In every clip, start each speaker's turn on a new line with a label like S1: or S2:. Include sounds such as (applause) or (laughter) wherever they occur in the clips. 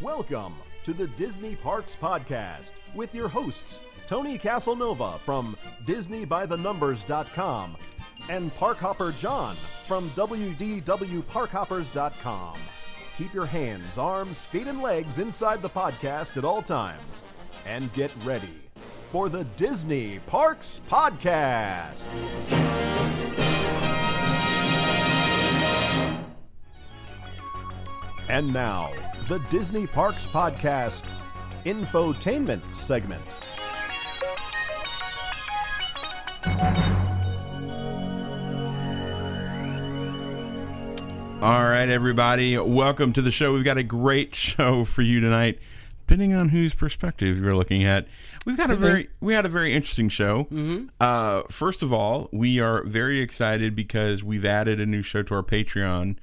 S1: Welcome to the Disney Parks Podcast with your hosts, Tony Casanova from DisneyByTheNumbers.com and Parkhopper John from WDWParkhoppers.com. Keep your hands, arms, feet, and legs inside the podcast at all times. And get ready for the Disney Parks Podcast. And now, the Disney Parks Podcast infotainment segment.
S2: All right, everybody, welcome to the show. We've got a great show for you tonight. Depending on whose perspective you're looking at, we've got a very we had a very interesting show. Mm-hmm. Uh, first of all, we are very excited because we've added a new show to our Patreon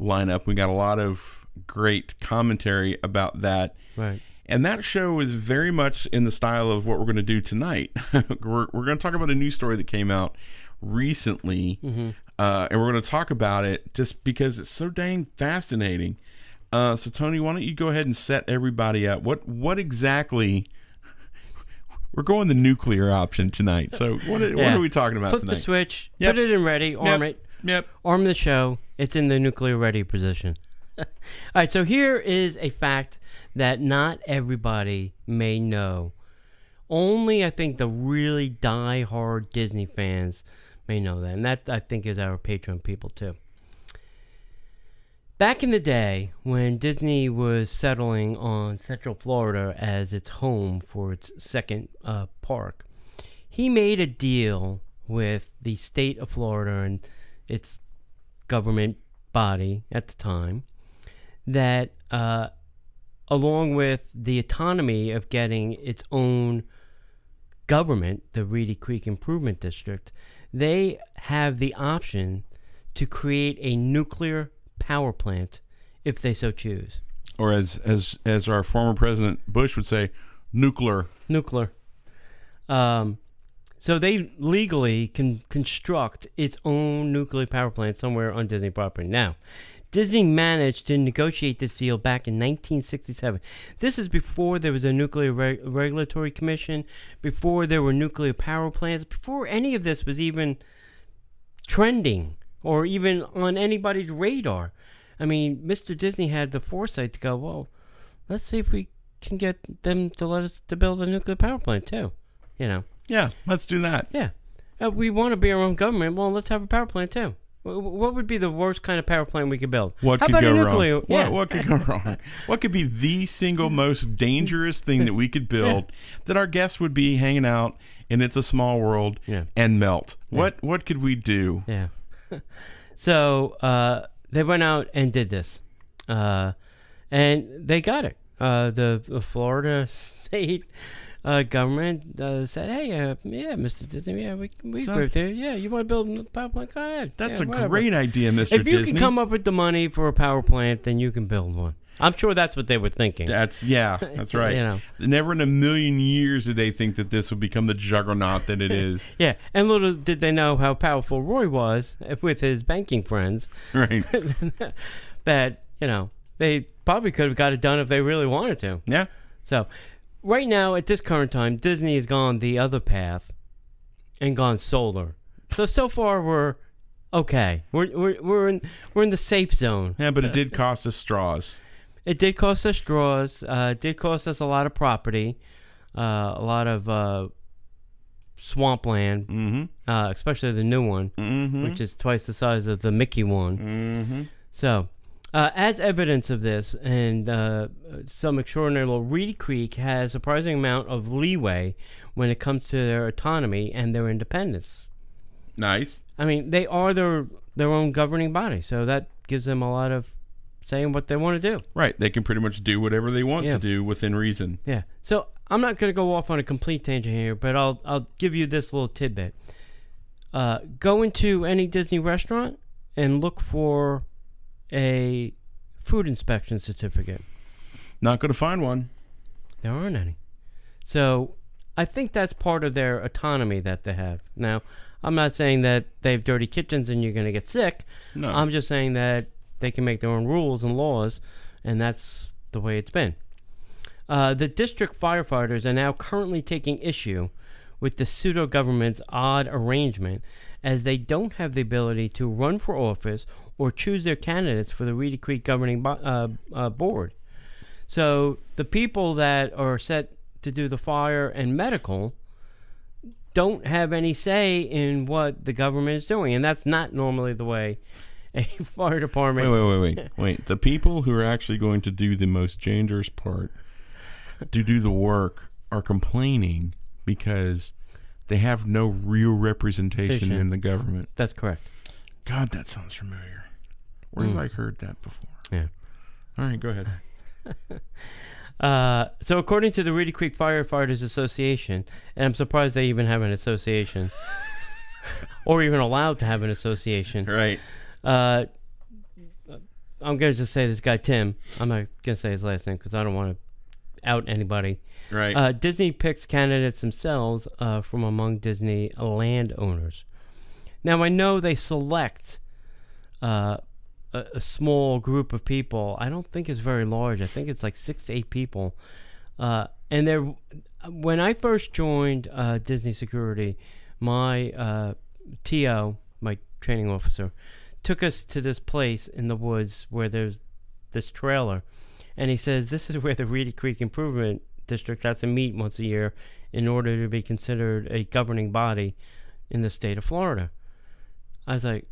S2: lineup. We got a lot of great commentary about that.
S3: Right.
S2: And that show is very much in the style of what we're going to do tonight. (laughs) we're we're going to talk about a news story that came out recently, uh, and we're going to talk about it just because it's so dang fascinating. Uh, so, Tony, why don't you go ahead and set everybody up? What what exactly? (laughs) We're going the nuclear option tonight. So, what, what
S3: Yeah.
S2: are we talking about
S3: Flip
S2: tonight?
S3: the switch,
S2: Yep.
S3: put it in ready, arm
S2: Yep.
S3: it,
S2: Yep.
S3: arm the show. It's in the nuclear ready position. (laughs) All right, so here is a fact that not everybody may know. Only I think the really die-hard Disney fans may know that, and that I think is our Patreon people too. Back in the day, when Disney was settling on Central Florida as its home for its second uh, park, he made a deal with the state of Florida and its government body at the time that, uh, along with the autonomy of getting its own government, the Reedy Creek Improvement District, they have the option to create a nuclear power plant if they so choose.
S2: Or as as as our former president Bush would say, nuclear.
S3: nuclear. Um, so they legally can construct its own nuclear power plant somewhere on Disney property. Now, Disney managed to negotiate this deal back in 1967. This is before there was a nuclear Re- regulatory commission, before there were nuclear power plants, before any of this was even trending or even on anybody's radar. I mean, Mr. Disney had the foresight to go, well, let's see if we can get them to let us to build a nuclear power plant too. You know,
S2: Yeah, let's do that.
S3: yeah. Uh, we want to be our own government. Well, let's have a power plant too. Wh- wh- What would be the worst kind of power plant we could build?
S2: What
S3: How
S2: could
S3: about
S2: go
S3: a nuclear?
S2: wrong?
S3: Yeah.
S2: What, what could go (laughs) wrong? What could be the single most dangerous thing that we could build that our guests would be hanging out and It's a Small World
S3: Yeah.
S2: and melt? What what could we do?
S3: Yeah. (laughs) so uh, they went out and did this, uh, and they got it. Uh, the, the Florida (laughs) state uh, government uh, said, "Hey, uh, yeah, Mr. Disney, yeah, we we agree with you. Yeah, you want to build a power plant? Go ahead.
S2: That's
S3: Yeah,
S2: a
S3: whatever.
S2: great idea, Mr.
S3: If you
S2: Disney.
S3: can come up with the money for a power plant, then you can build one. I'm sure that's what they were thinking.
S2: that's yeah, (laughs) that's right.
S3: You know.
S2: Never in a million years did they think that this would become the juggernaut that it is. (laughs)
S3: Yeah, and little did they know how powerful Roy was with his banking friends.
S2: right? (laughs)
S3: that you know they probably could have got it done if they really wanted to.
S2: Yeah.
S3: So, right now at this current time, Disney has gone the other path and gone solar. So so far we're okay. We're we're we're in we're in the safe zone.
S2: Yeah, but it did cost us straws.
S3: It did cost us straws. Uh, it did cost us a lot of property, uh, a lot of uh, swampland,
S2: Mm-hmm.
S3: uh, especially the new one,
S2: Mm-hmm.
S3: which is twice the size of the Mickey one.
S2: mm-hmm.
S3: So, uh, as evidence of this, and uh, some extraordinary little Reedy Creek has a surprising amount of leeway when it comes to their autonomy and their independence.
S2: Nice.
S3: I mean, they are their their own governing body, so that gives them a lot of saying what they want to do.
S2: Right. They can pretty much do whatever they want
S3: Yeah.
S2: to do within reason.
S3: Yeah. So I'm not going to go off on a complete tangent here, but I'll I'll give you this little tidbit. Uh, go into any Disney restaurant and look for a food inspection certificate.
S2: Not going to find one.
S3: There aren't any. So I think that's part of their autonomy that they have. Now, I'm not saying that they have dirty kitchens and you're going to get sick.
S2: No.
S3: I'm just saying that they can make their own rules and laws, and that's the way it's been. Uh, the district firefighters are now currently taking issue with the pseudo government's odd arrangement as they don't have the ability to run for office or choose their candidates for the Reedy Creek governing uh, uh, board. So the people that are set to do the fire and medical don't have any say in what the government is doing, and that's not normally the way (laughs) a fire department.
S2: Wait, wait, wait, wait, wait. The people who are actually going to do the most dangerous part, to do the work, are complaining because they have no real representation
S3: Station.
S2: in the government.
S3: That's correct.
S2: God, that sounds familiar. Where have
S3: Mm.
S2: I heard that before?
S3: Yeah.
S2: All right, go ahead. (laughs)
S3: Uh, so according to the Reedy Creek Firefighters Association, and I'm surprised they even have an association, (laughs) or even allowed to have an association.
S2: Right.
S3: Uh, I'm gonna just say this guy Tim. I'm not gonna say his last name because I don't want to out anybody.
S2: Right.
S3: Uh, Disney picks candidates themselves uh, from among Disney landowners. Now I know they select uh, a, a small group of people. I don't think it's very large. I think it's like six to eight people. Uh, and they're when I first joined uh, Disney Security, my uh, TO, my training officer, took us to this place in the woods where there's this trailer, and he says this is where the Reedy Creek Improvement District has to meet once a year in order to be considered a governing body in the state of Florida. I was like,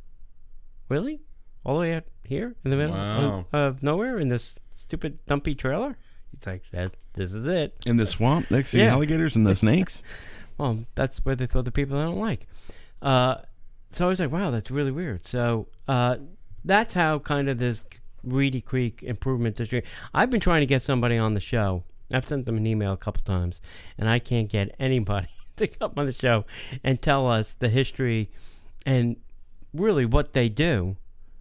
S3: really? All the way out here in the middle
S2: Wow.
S3: of, of nowhere in this stupid dumpy trailer? He's like, that, this is it.
S2: In the swamp next to the alligators and the (laughs) snakes.
S3: Well, that's where they throw the people they don't like. Uh, so I was like, wow, that's really weird. So uh, that's how kind of this Reedy Creek Improvement District. I've been trying to get somebody on the show. I've sent them an email a couple times, and I can't get anybody (laughs) to come on the show and tell us the history and really what they do.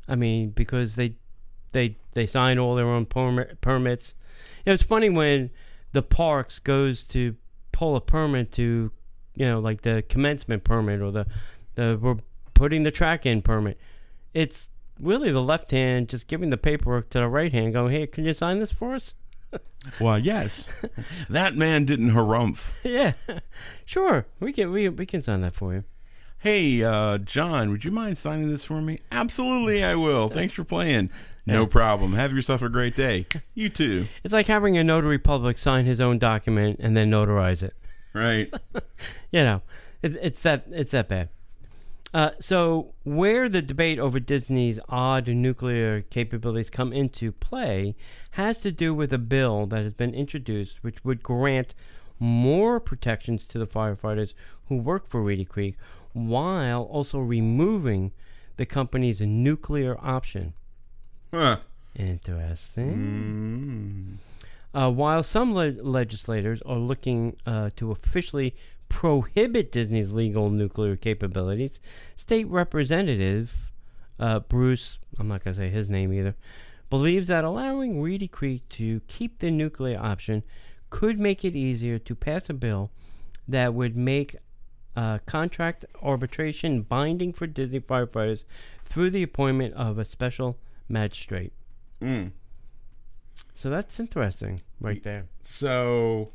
S3: I mean, because they they they sign all their own permit, permits. You know, it's funny when the parks goes to pull a permit to, you know, like the commencement permit or the the we're putting the track in permit. It's really the left hand just giving the paperwork to the right hand, going, "Hey, can you sign this for us?" (laughs)
S2: well, yes. (laughs) that man didn't harumph. (laughs)
S3: yeah, sure, we can we we can sign that for you.
S2: Hey, uh, John, would you mind signing this for me? Absolutely, I will. Thanks for playing. No problem. Have yourself a great day. You too.
S3: It's like having a notary public sign his own document and then notarize it.
S2: Right. (laughs)
S3: you know, it, it's that it's that bad. Uh, so where the debate over Disney's odd nuclear capabilities come into play has to do with a bill that has been introduced, which would grant more protections to the firefighters who work for Reedy Creek, while also removing the company's nuclear option.
S2: Huh.
S3: Interesting.
S2: Mm.
S3: Uh, while some le- legislators are looking uh, to officially prohibit Disney's legal nuclear capabilities, State Representative uh, Bruce, I'm not going to say his name either, believes that allowing Reedy Creek to keep the nuclear option could make it easier to pass a bill that would make uh, contract arbitration binding for Disney firefighters through the appointment of a special magistrate.
S2: Mm.
S3: So that's interesting, right there.
S2: So,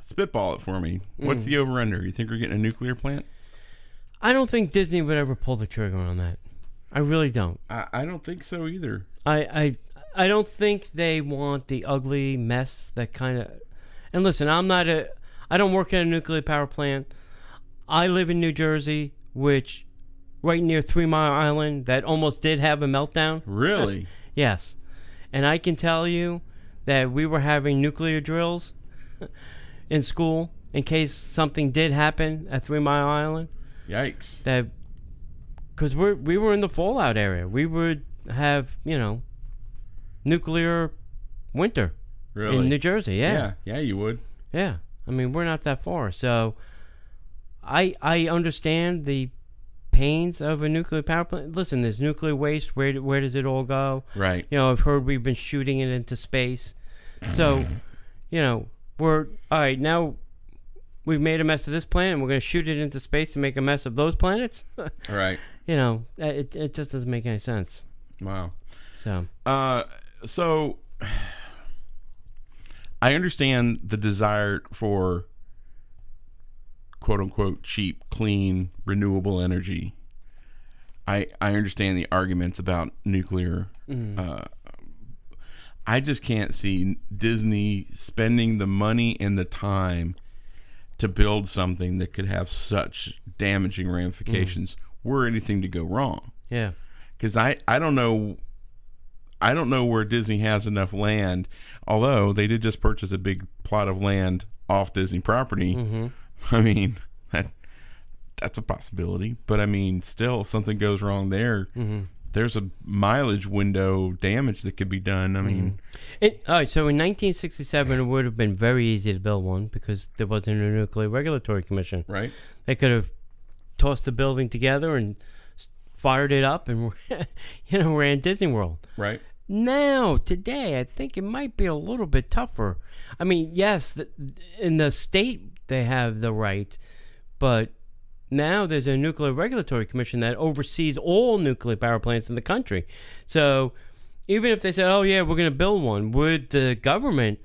S2: spitball it for me. What's
S3: Mm.
S2: the over under? You think we're getting a nuclear plant?
S3: I don't think Disney would ever pull the trigger on that. I really don't.
S2: I, I don't think so either.
S3: I I I don't think they want the ugly mess that kind of. And listen, I'm not a. I don't work at a nuclear power plant. I live in New Jersey, which right near Three Mile Island, that almost did have a meltdown.
S2: Really? (laughs)
S3: Yes, and I can tell you that we were having nuclear drills (laughs) in school in case something did happen at Three Mile Island.
S2: Yikes.
S3: that because we we were in the fallout area. We would have you know nuclear winter
S2: Really?
S3: in New Jersey. Yeah,
S2: yeah. Yeah, you would.
S3: yeah. I mean, we're not that far, so I I understand the pains of a nuclear power plant. Listen, there's nuclear waste. Where where does it all go?
S2: Right.
S3: You know, I've heard we've been shooting it into space. So, (clears throat) you know, we're all right now. We've made a mess of this planet, and we're going to shoot it into space to make a mess of those planets. (laughs)
S2: Right.
S3: you know, uh, it it just doesn't make any sense.
S2: Wow.
S3: So
S2: Uh, so I understand the desire for quote unquote cheap, clean, renewable energy. I I understand the arguments about nuclear. Uh, I just can't see Disney spending the money and the time to build something that could have such damaging ramifications were anything to go wrong.
S3: Yeah.
S2: Because I I don't know. I don't know where Disney has enough land, although they did just purchase a big plot of land off Disney property.
S3: Mm-hmm. (laughs)
S2: I mean, that, that's a possibility. But I mean, still, if something goes wrong there,
S3: Mm-hmm.
S2: there's a mileage window damage that could be done. I mean,
S3: It, all right, so in 1967, it would have been very easy to build one because there wasn't a nuclear regulatory commission.
S2: right?
S3: They could have tossed the building together and fired it up and (laughs) you know ran Disney World.
S2: Right?
S3: Now, today, I think it might be a little bit tougher. I mean, yes, in the state they have the right, but now there's a nuclear regulatory commission that oversees all nuclear power plants in the country. So, even if they said, "Oh yeah, we're going to build one," would the government,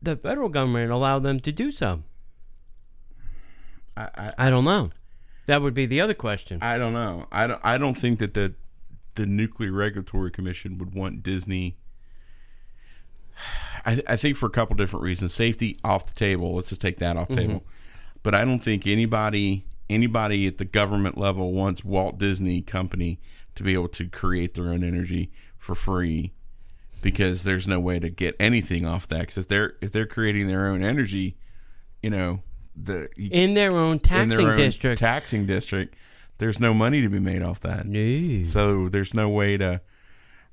S3: the federal government, allow them to do so?
S2: I, I
S3: I don't know. That would be the other question.
S2: I don't know. I don't. I don't think that the the Nuclear Regulatory Commission would want Disney. I, I think for a couple different reasons. Safety off the table. Let's just take that off the mm-hmm. table. But I don't think anybody anybody at the government level wants Walt Disney Company to be able to create their own energy for free because there's no way to get anything off that. Because if they're if they're creating their own energy, you know the
S3: in their own
S2: in
S3: taxing
S2: their own
S3: district.
S2: taxing district, there's no money to be made off that.
S3: no.
S2: So there's no way to.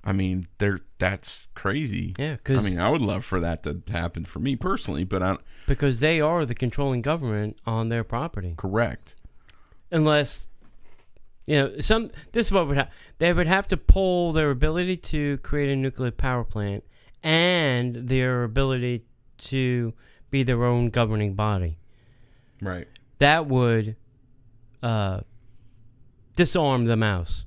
S2: I mean, there. That's crazy.
S3: Yeah, because I
S2: mean, I would love for that to happen for me personally, but I
S3: because they are the controlling government on their property.
S2: correct.
S3: Unless you know some this is what would happen. They would have to pull their ability to create a nuclear power plant and their ability to be their own governing body.
S2: Right.
S3: That would uh, disarm the mouse.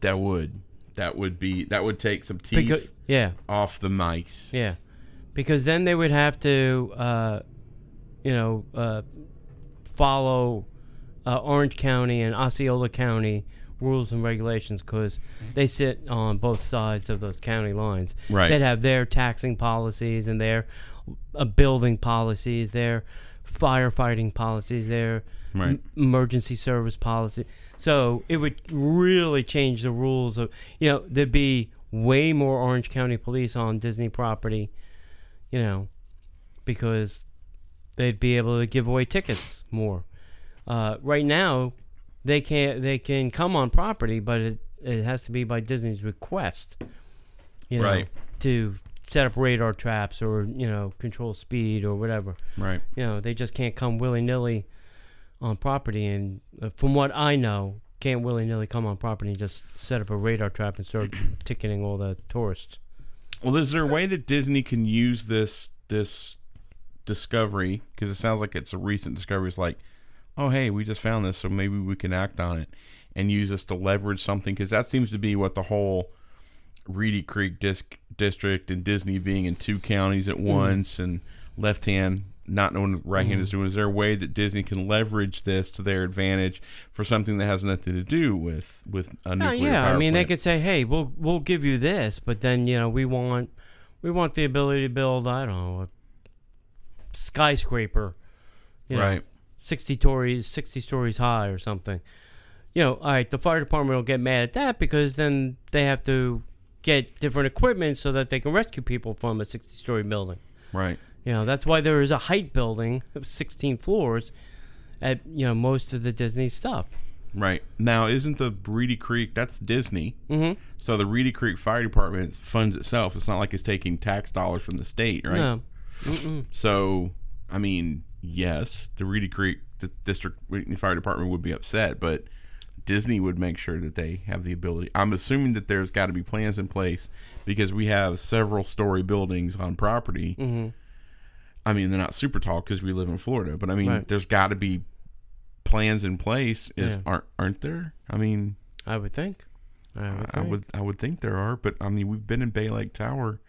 S2: That would. That would be. That would take some teeth
S3: Because yeah,
S2: off the mice.
S3: Yeah, because then they would have to, uh, you know, uh, follow uh, Orange County and Osceola County rules and regulations because they sit on both sides of those county lines.
S2: Right.
S3: They'd have their taxing policies and their uh, building policies, their firefighting policies, their
S2: Right.
S3: m- emergency service policy. So it would really change the rules of, you know, there'd be way more Orange County police on Disney property, you know, because they'd be able to give away tickets more. Uh, right now, they can't. They can come on property, but it, it has to be by Disney's request. You know,
S2: Right.
S3: to set up radar traps or you know control speed or whatever.
S2: Right.
S3: You know, they just can't come willy nilly on property. And uh, from what I know, can't willy nilly come on property and just set up a radar trap and start (clears throat) ticketing all the tourists.
S2: Well, is there a way that Disney can use this this discovery? Because it sounds like it's a recent discovery. It's like, oh, hey, we just found this, so maybe we can act on it and use this to leverage something. Because that seems to be what the whole Reedy Creek disc, district and Disney being in two counties at mm-hmm. once and left hand not knowing what right hand is mm-hmm. doing. Is there a way that Disney can leverage this to their advantage for something that has nothing to do with with a
S3: Oh,
S2: nuclear
S3: yeah, I mean they could say, "Hey, we'll we'll give you this," but then you know we want we want the ability to build I don't know a skyscraper, you know,
S2: right.
S3: sixty stories sixty stories high or something. You know, all right, the fire department will get mad at that because then they have to get different equipment so that they can rescue people from a sixty story building.
S2: Right.
S3: You know, that's why there is a height building of sixteen floors at you know most of the Disney stuff.
S2: Right. Now, isn't the Reedy Creek, that's Disney.
S3: Mm-hmm.
S2: So the Reedy Creek Fire Department funds itself. It's not like it's taking tax dollars from the state, right?
S3: No. Mm-mm.
S2: So, I mean, yes, the Reedy Creek D- District Fire Department would be upset, but Disney would make sure that they have the ability. I'm assuming that there's got to be plans in place because we have several story buildings on property.
S3: Mm-hmm.
S2: I mean, they're not super tall because we live in Florida, but I mean,
S3: Right.
S2: there's got to be plans in place. Is
S3: Yeah.
S2: aren't aren't there? I mean,
S3: I would think. I would.
S2: I
S3: think.
S2: would I would think there are, but I mean we've been in Bay Lake Tower,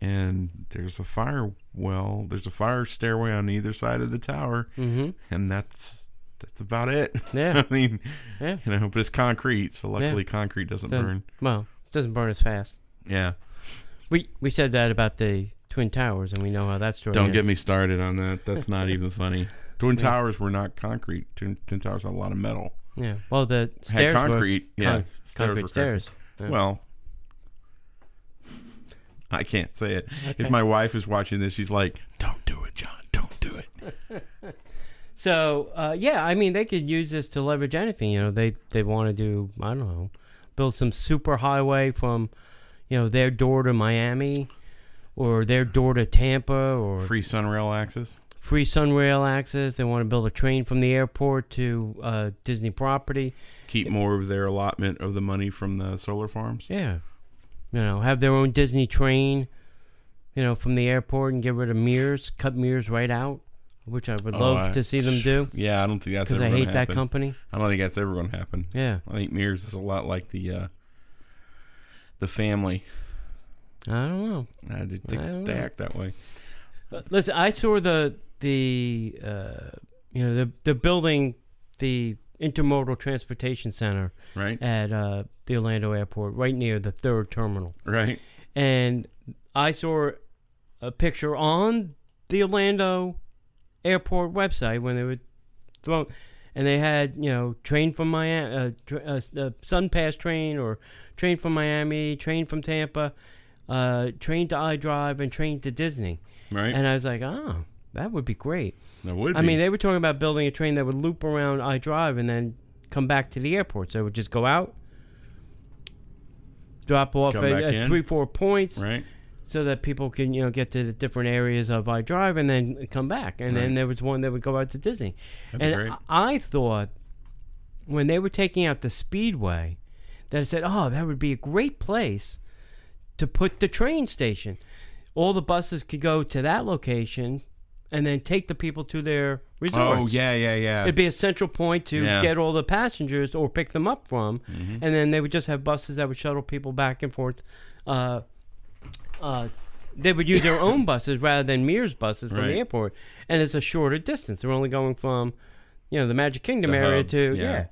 S2: and there's a fire well, there's a fire stairway on either side of the tower,
S3: Mm-hmm.
S2: and that's that's about it. (laughs)
S3: Yeah.
S2: I mean,
S3: Yeah.
S2: you know, but it's concrete, so luckily
S3: Yeah.
S2: concrete doesn't burn.
S3: Well, it doesn't burn as fast.
S2: Yeah.
S3: We we said that about the twin towers, and we know how that story.
S2: Don't get me started on that. That's not even funny. (laughs) Twin
S3: Yeah.
S2: Towers were not concrete. Twin, Twin Towers had a lot of metal.
S3: Yeah. Well, the
S2: Had
S3: stairs
S2: concrete.
S3: were
S2: yeah.
S3: con-
S2: stairs
S3: concrete stairs. Yeah.
S2: Well, I can't say it.
S3: Okay.
S2: If my wife is watching this, she's like, "Don't do it, John. Don't do it."
S3: So uh, yeah, I mean they could use this to leverage anything. You know, they they want to do I don't know, build some super highway from, you know, their door to Miami, or their door to Tampa, or
S2: Free Sunrail access.
S3: free Sunrail access. They want to build a train from the airport to uh, Disney property.
S2: Keep more of their allotment of the money from the solar farms.
S3: Yeah, you know, have their own Disney train. You know, from the airport and get rid of Mears, cut Mears right out, which I would
S2: Oh,
S3: love
S2: I-
S3: to see them do (sniffs)
S2: Yeah, I don't think that's
S3: because
S2: ever
S3: I
S2: gonna
S3: hate that
S2: happen.
S3: company.
S2: I don't think that's ever going to happen.
S3: Yeah,
S2: I think Mears is a lot like the uh, the family.
S3: I don't know.
S2: I did think
S3: I don't
S2: they
S3: know.
S2: act that way.
S3: But Listen, I saw the the uh, you know the the building the intermodal transportation center
S2: Right.
S3: at uh, the Orlando airport, right near the third terminal,
S2: Right.
S3: and I saw a picture on the Orlando airport website when they were thrown, and they had you know train from Miami, uh, tra- uh, uh, Sun Pass train or train from Miami, train from Tampa, uh, train to iDrive, and train to Disney.
S2: Right.
S3: And I was like, oh, that would be great.
S2: that would.
S3: I
S2: be.
S3: mean, they were talking about building a train that would loop around iDrive and then come back to the airport. So it would just go out, drop off at,
S2: back
S3: at
S2: in.
S3: three, four points,
S2: right.
S3: So that people can you know get to the different areas of I drive and then come back. And then there was one that would go out to Disney.
S2: That'd
S3: and. I, I thought when they were taking out the Speedway, that I said, oh, that would be a great place to put the train station. All the buses could go to that location and then take the people to their resorts.
S2: Oh yeah, yeah, yeah.
S3: It'd be a central point to
S2: Yeah.
S3: get all the passengers or pick them up from,
S2: Mhm.
S3: and then they would just have buses that would shuttle people back and forth. Uh, uh, they would use their own buses rather than Mears buses from
S2: Right.
S3: the airport, and it's a shorter distance. They're only going from, you know, the Magic Kingdom
S2: The
S3: area
S2: hub,
S3: to
S2: yeah.
S3: yeah.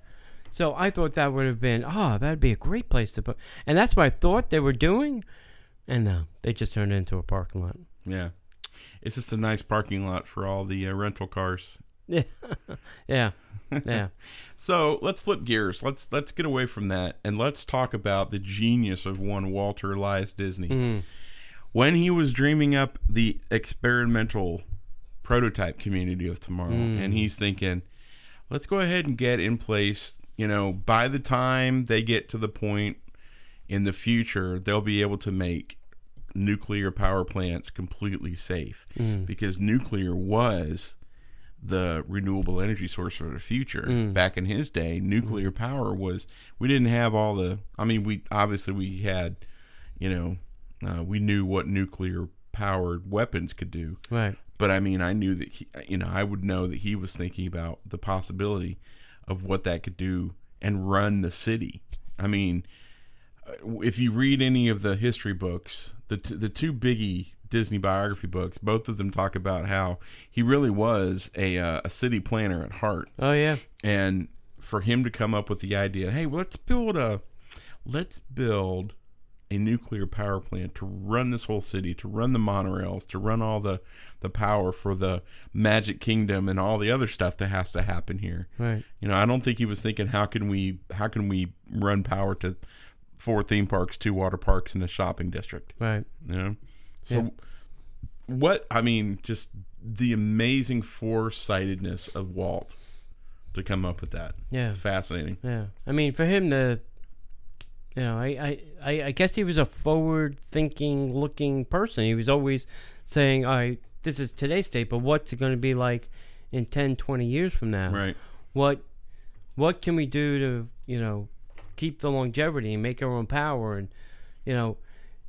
S3: So I thought that would have been oh that'd be a great place to put, and that's what I thought they were doing, and no, they just turned it into a parking lot.
S2: Yeah. It's just a nice parking lot for all the uh, rental cars. (laughs)
S3: Yeah, yeah, yeah. (laughs)
S2: So let's flip gears. Let's let's get away from that and let's talk about the genius of one Walter Elias Disney. When he was dreaming up the experimental prototype community of tomorrow,
S3: Mm.
S2: and he's thinking, let's go ahead and get in place. You know, by the time they get to the point in the future, they'll be able to make nuclear power plants completely safe
S3: Mm.
S2: because nuclear was the renewable energy source for the future.
S3: Mm.
S2: Back in his day, nuclear power was we didn't have all the I mean we obviously we had you know uh, we knew what nuclear powered weapons could do.
S3: Right.
S2: But I mean I knew that he, you know I would know that he was thinking about the possibility of what that could do and run the city. I mean uh, if you read any of the history books, the t- the two biggie Disney biography books, both of them talk about how he really was a uh, a city planner at heart,
S3: Oh yeah.
S2: and for him to come up with the idea, hey, let's build a let's build a nuclear power plant to run this whole city, to run the monorails, to run all the the power for the Magic Kingdom and all the other stuff that has to happen here.
S3: Right.
S2: You know, I don't think he was thinking how can we how can we run power to four theme parks, two water parks, and a shopping district.
S3: Right.
S2: You know, so
S3: Yeah.
S2: what I mean, just the amazing foresightedness of Walt to come up with that.
S3: Yeah.
S2: It's fascinating.
S3: Yeah. I mean, for him to, you know, I, I, I, guess he was a forward thinking, looking person. He was always saying, all right, this is today's state, but what's it going to be like in 10, 20 years from now?
S2: Right.
S3: What, what can we do to, you know, keep the longevity and make our own power? And, you know,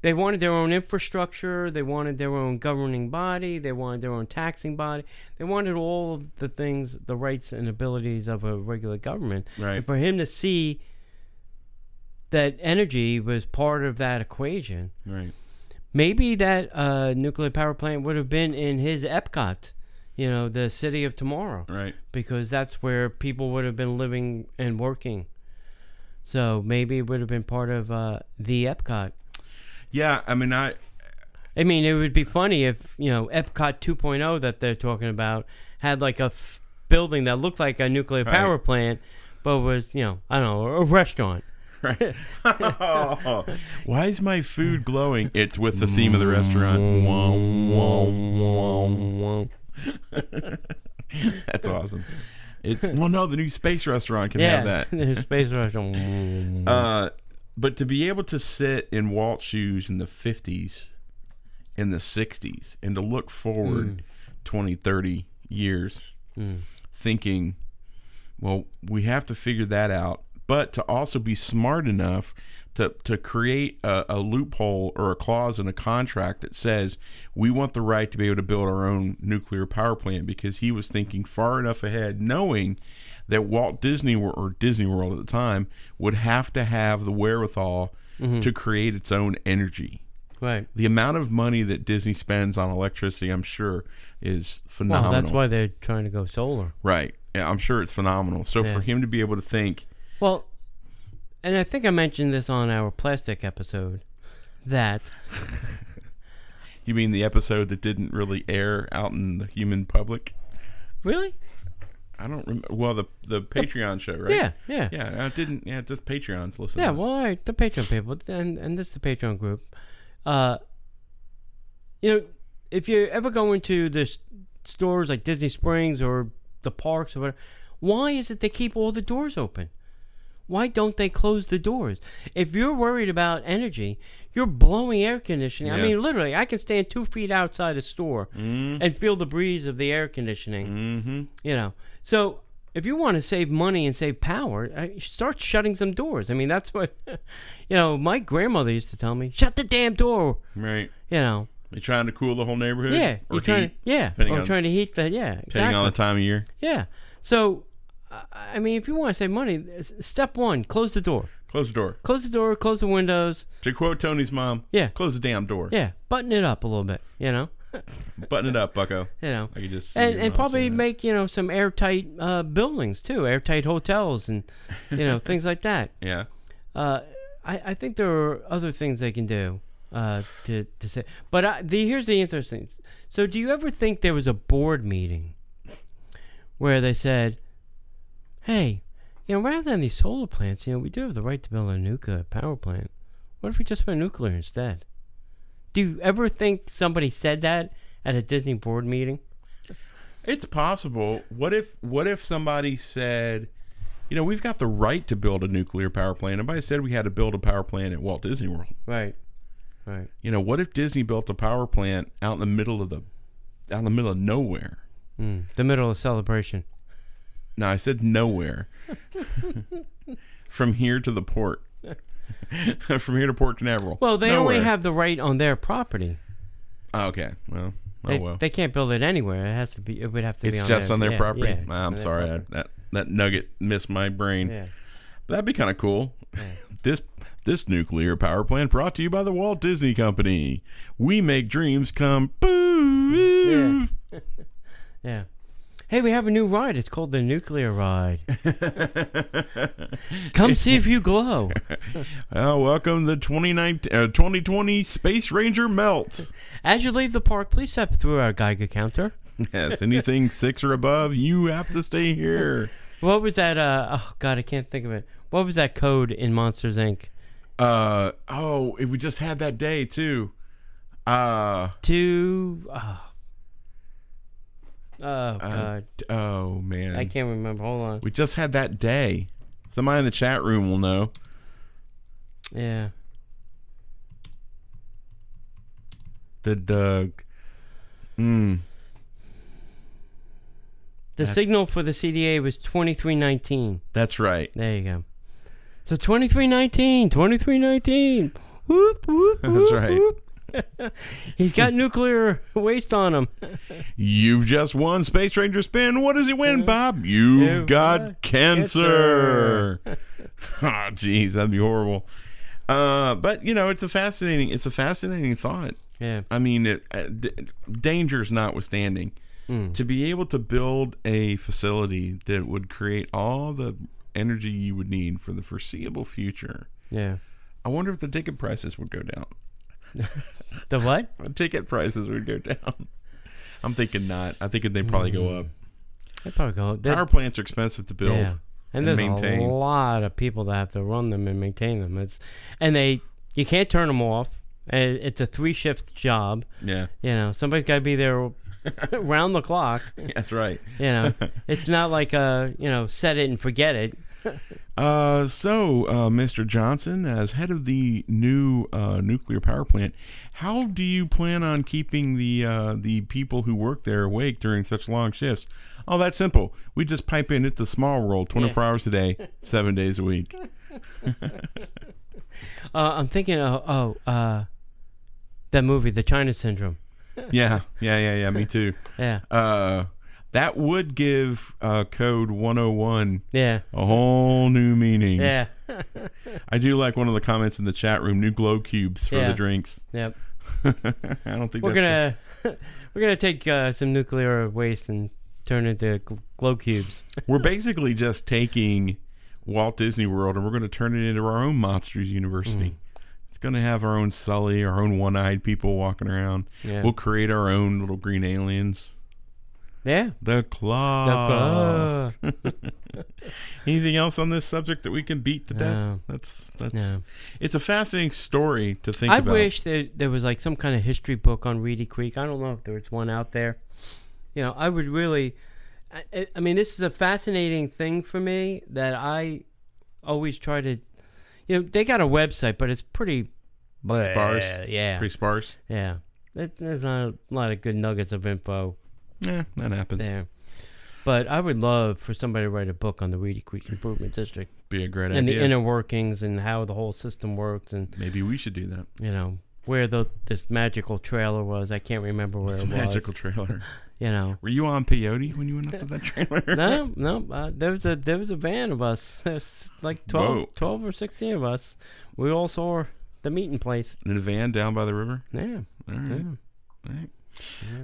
S3: they wanted their own infrastructure. They wanted their own governing body. They wanted their own taxing body. They wanted all of the things, the rights and abilities of a regular government.
S2: Right.
S3: And for him to see that energy was part of that equation,
S2: Right.
S3: maybe that uh, nuclear power plant would have been in his Epcot, you know, the city of tomorrow,
S2: Right.
S3: because that's where people would have been living and working. So maybe it would have been part of uh, the Epcot.
S2: Yeah. I mean, I.
S3: I mean, it would be funny if you know Epcot 2.0 that they're talking about had like a f- building that looked like a nuclear
S2: Right.
S3: power plant, but was you know I don't know a restaurant.
S2: Right. (laughs) Why is my food glowing? It's with the theme of the restaurant. That's awesome. It's well, no, the new space restaurant can
S3: yeah,
S2: have that.
S3: the space restaurant. (laughs)
S2: Uh, but to be able to sit in Walt's shoes in the 50s, in the 60s, and to look forward 20, 30 years, thinking, well, we have to figure that out, but to also be smart enough to, to create a, a loophole or a clause in a contract that says we want the right to be able to build our own nuclear power plant because he was thinking far enough ahead, knowing that Walt Disney Wor- or Disney World at the time would have to have the wherewithal mm-hmm. to create its own energy.
S3: right.
S2: The amount of money that Disney spends on electricity, I'm sure, is phenomenal.
S3: Well, that's why they're trying to go solar.
S2: Right. Yeah, I'm sure it's phenomenal. So
S3: Yeah.
S2: for him to be able to think,
S3: Well, and I think I mentioned this on our plastic episode that (laughs)
S2: you mean the episode that didn't really air out in the human public?
S3: really,
S2: I don't remember. Well, the the Patreon show, right?
S3: yeah, yeah,
S2: Yeah, I didn't. Yeah, just Patreons listen.
S3: Yeah, well, all right, the Patreon people, and and this is the Patreon group. Uh, you know, if you ever go into the stores like Disney Springs or the parks or whatever, why is it they keep all the doors open? Why don't they close the doors? If you're worried about energy, you're blowing air conditioning. I mean, literally, I can stand two feet outside a store and feel the breeze of the air conditioning.
S2: Mm-hmm.
S3: You know, so if you want to save money and save power, uh, start shutting some doors. I mean, that's what (laughs) you know. My grandmother used to tell me, "Shut the damn door."
S2: Right.
S3: You know,
S2: You're trying to cool the whole neighborhood?
S3: yeah,
S2: Or
S3: you're trying,
S2: heat,
S3: yeah,
S2: depending
S3: or
S2: on-
S3: trying to heat the, yeah,
S2: depending
S3: exactly,
S2: on the time of year.
S3: yeah. So, I- mean, if you want to save money, step one: close the door,
S2: Close the door.
S3: close the door, close the windows.
S2: To quote Tony's mom,
S3: Yeah.
S2: close the damn door.
S3: Yeah, button it up a little bit. You know, (laughs)
S2: Button it up, Bucko.
S3: you know.
S2: I could just
S3: and and probably make you know some airtight uh, buildings too, airtight hotels and you know (laughs) things like that.
S2: yeah.
S3: Uh, I, I think there are other things they can do uh, to to say. But I, the here's the interesting. So, do you ever think there was a board meeting where they said, "Hey, you know, rather than these solar plants, you know, we do have the right to build a nuclear power plant. What if we just went nuclear instead?" Do you ever think somebody said that at a Disney board meeting?
S2: It's possible. What if what if somebody said, you know, we've got the right to build a nuclear power plant. Nobody said we had to build a power plant at Walt Disney World.
S3: Right. Right.
S2: You know, what if Disney built a power plant out in the middle of the out in the middle of nowhere?
S3: Mm, the middle of celebration.
S2: No, I said nowhere. From here to the port. (laughs) From here to Port Canaveral.
S3: Well, they only have the right on their property.
S2: Oh, okay. Well, oh
S3: They,
S2: well.
S3: they can't build it anywhere. It has to be. It would have to be it's
S2: just on their
S3: yeah,
S2: property.
S3: yeah, ah, it's
S2: I'm
S3: on their
S2: sorry, I,
S3: property.
S2: that that nugget missed my brain.
S3: Yeah.
S2: But that'd be kind of cool. (laughs) This this nuclear power plant brought to you by the Walt Disney Company. We make dreams come. Boo.
S3: Yeah. (laughs) Yeah. Hey, we have a new ride. It's called the Nuclear Ride. (laughs) Come see if you glow. (laughs)
S2: Oh, welcome the 2019, uh, 2020 Space Ranger Melt.
S3: As you leave the park, please step through our Geiger counter.
S2: Yes, anything (laughs) six or above, you have to stay here.
S3: What was that? Uh, oh God, I can't think of it. What was that code in Monsters Inc?
S2: Uh oh, we just had that day too. Uh
S3: Two. Oh, oh God,
S2: d- oh man,
S3: I can't remember. Hold on.
S2: we just had that day. Somebody in the chat room will know.
S3: Yeah.
S2: The Doug. Mm.
S3: The signal for the CDA was 2319.
S2: That's right.
S3: There you go. So 2319, 2319. Whoop, whoop, (laughs)
S2: That's right.
S3: whoop. (laughs) He's got nuclear waste on him.
S2: You've just won Space Ranger Spin. What does he win, Bob? You've got
S3: got
S2: cancer. oh, (laughs) jeez, that'd be horrible. Uh, but you know, it's a fascinating. It's a fascinating thought.
S3: Yeah.
S2: I mean, it, uh, d- dangers notwithstanding,
S3: Mm.
S2: to be able to build a facility that would create all the energy you would need for the foreseeable future.
S3: Yeah.
S2: I wonder if the ticket prices would go down. (laughs)
S3: The what?
S2: Ticket prices would go down. I'm thinking not. I think they probably go up.
S3: They probably go. they-
S2: Power plants are expensive to build.
S3: Yeah. And
S2: and
S3: there's
S2: maintain.
S3: a lot of people that have to run them and maintain them. It's and they you can't turn them off. And it's a three shift job.
S2: Yeah,
S3: You know, somebody's got to be there (laughs) round the clock.
S2: that's right.
S3: You know, (laughs) it's not like uh you know set it and forget it. (laughs)
S2: Uh, so, uh, Mr. Johnson, as head of the new uh, nuclear power plant, how do you plan on keeping the uh, the people who work there awake during such long shifts? Oh, that's simple. We just pipe in at the small world, 24 hours a day, (laughs) seven days a week. (laughs)
S3: Uh, I'm thinking oh uh that movie, The China Syndrome.
S2: Yeah, yeah, yeah, yeah. Me too.
S3: Yeah,
S2: Uh, that would give uh, code 101
S3: yeah,
S2: a whole new meaning.
S3: yeah. (laughs)
S2: I do like one of the comments in the chat room. New glow cubes for
S3: Yeah.
S2: the drinks.
S3: yep. (laughs)
S2: I don't think
S3: We're gonna (laughs) we're gonna take uh, some nuclear waste and turn it into glow cubes.
S2: We're basically just taking Walt Disney World and we're going to turn it into our own Monsters University.
S3: Mm.
S2: It's going to have our own Sully, our own one-eyed people walking around.
S3: Yeah.
S2: We'll create our own little green aliens.
S3: Yeah.
S2: The claw. (laughs)
S3: Uh,
S2: Anything else on this subject that we can beat to death?
S3: No.
S2: That's that's.
S3: No.
S2: It's a fascinating story to think
S3: I
S2: about.
S3: wish there there was like some kind of history book on Reedy Creek. I don't know if there's one out there. You know, I would really. I- I, mean, this is a fascinating thing for me that I always try to. You know, they got a website, but it's pretty
S2: Sparse?
S3: Yeah,
S2: Pretty sparse.
S3: yeah. There- There's not a lot of good nuggets of info
S2: Yeah, that happens.
S3: there. But I would love for somebody to write a book on the Reedy Creek Improvement District
S2: Be a great
S3: and
S2: idea.
S3: And the inner workings and how the whole system works and
S2: Maybe we should do that.
S3: you know where the this magical trailer was. I can't remember where
S2: It's
S3: it
S2: was. magical trailer. (laughs)
S3: You know,
S2: Were you on peyote when you went up to that trailer? (laughs)
S3: no, (laughs) no. Uh, there was a there was a van of us. There's like 12, 12 or sixteen of us. We all saw the meeting place.
S2: In a van down by the river.
S3: Yeah,
S2: All right.
S3: yeah.
S2: All right.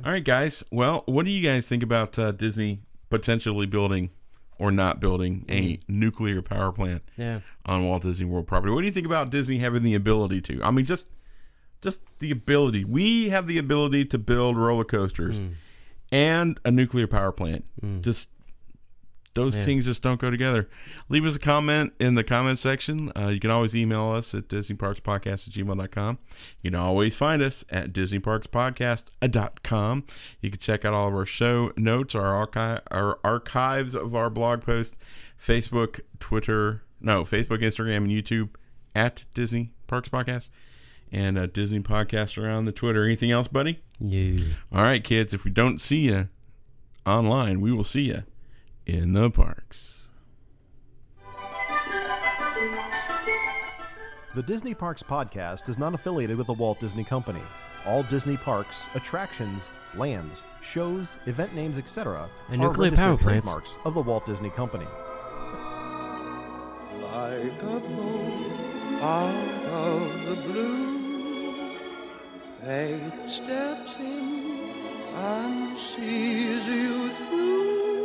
S2: All right, guys. Well, what do you guys think about uh, Disney potentially building or not building a nuclear power plant
S3: yeah.
S2: on Walt Disney World property? What do you think about Disney having the ability to? I mean, just just the ability. We have the ability to build roller coasters
S3: Mm.
S2: and a nuclear power plant.
S3: Mm.
S2: Just those
S3: Yeah.
S2: things just don't go together. Leave us a comment in the comment section. Uh, you can always email us at DisneyParksPodcast at gmail.com. You can always find us at DisneyParksPodcast.com. You can check out all of our show notes, our archive, our archives of our blog posts, Facebook, Twitter, no, Facebook, Instagram, and YouTube at Disney Parks Podcast and uh, Disney Podcast around the Twitter. Anything else, buddy?
S3: You.
S2: All right, kids, if we don't see you online, we will see you in the parks.
S1: The Disney Parks Podcast is not affiliated with the Walt Disney Company. All Disney parks, attractions, lands, shows, event names, etc.,
S3: And
S1: are
S3: nuclear
S1: registered
S3: power plants.
S1: trademarks of the Walt Disney Company.
S4: like a bolt out of the blue. Fate steps in and sees you through.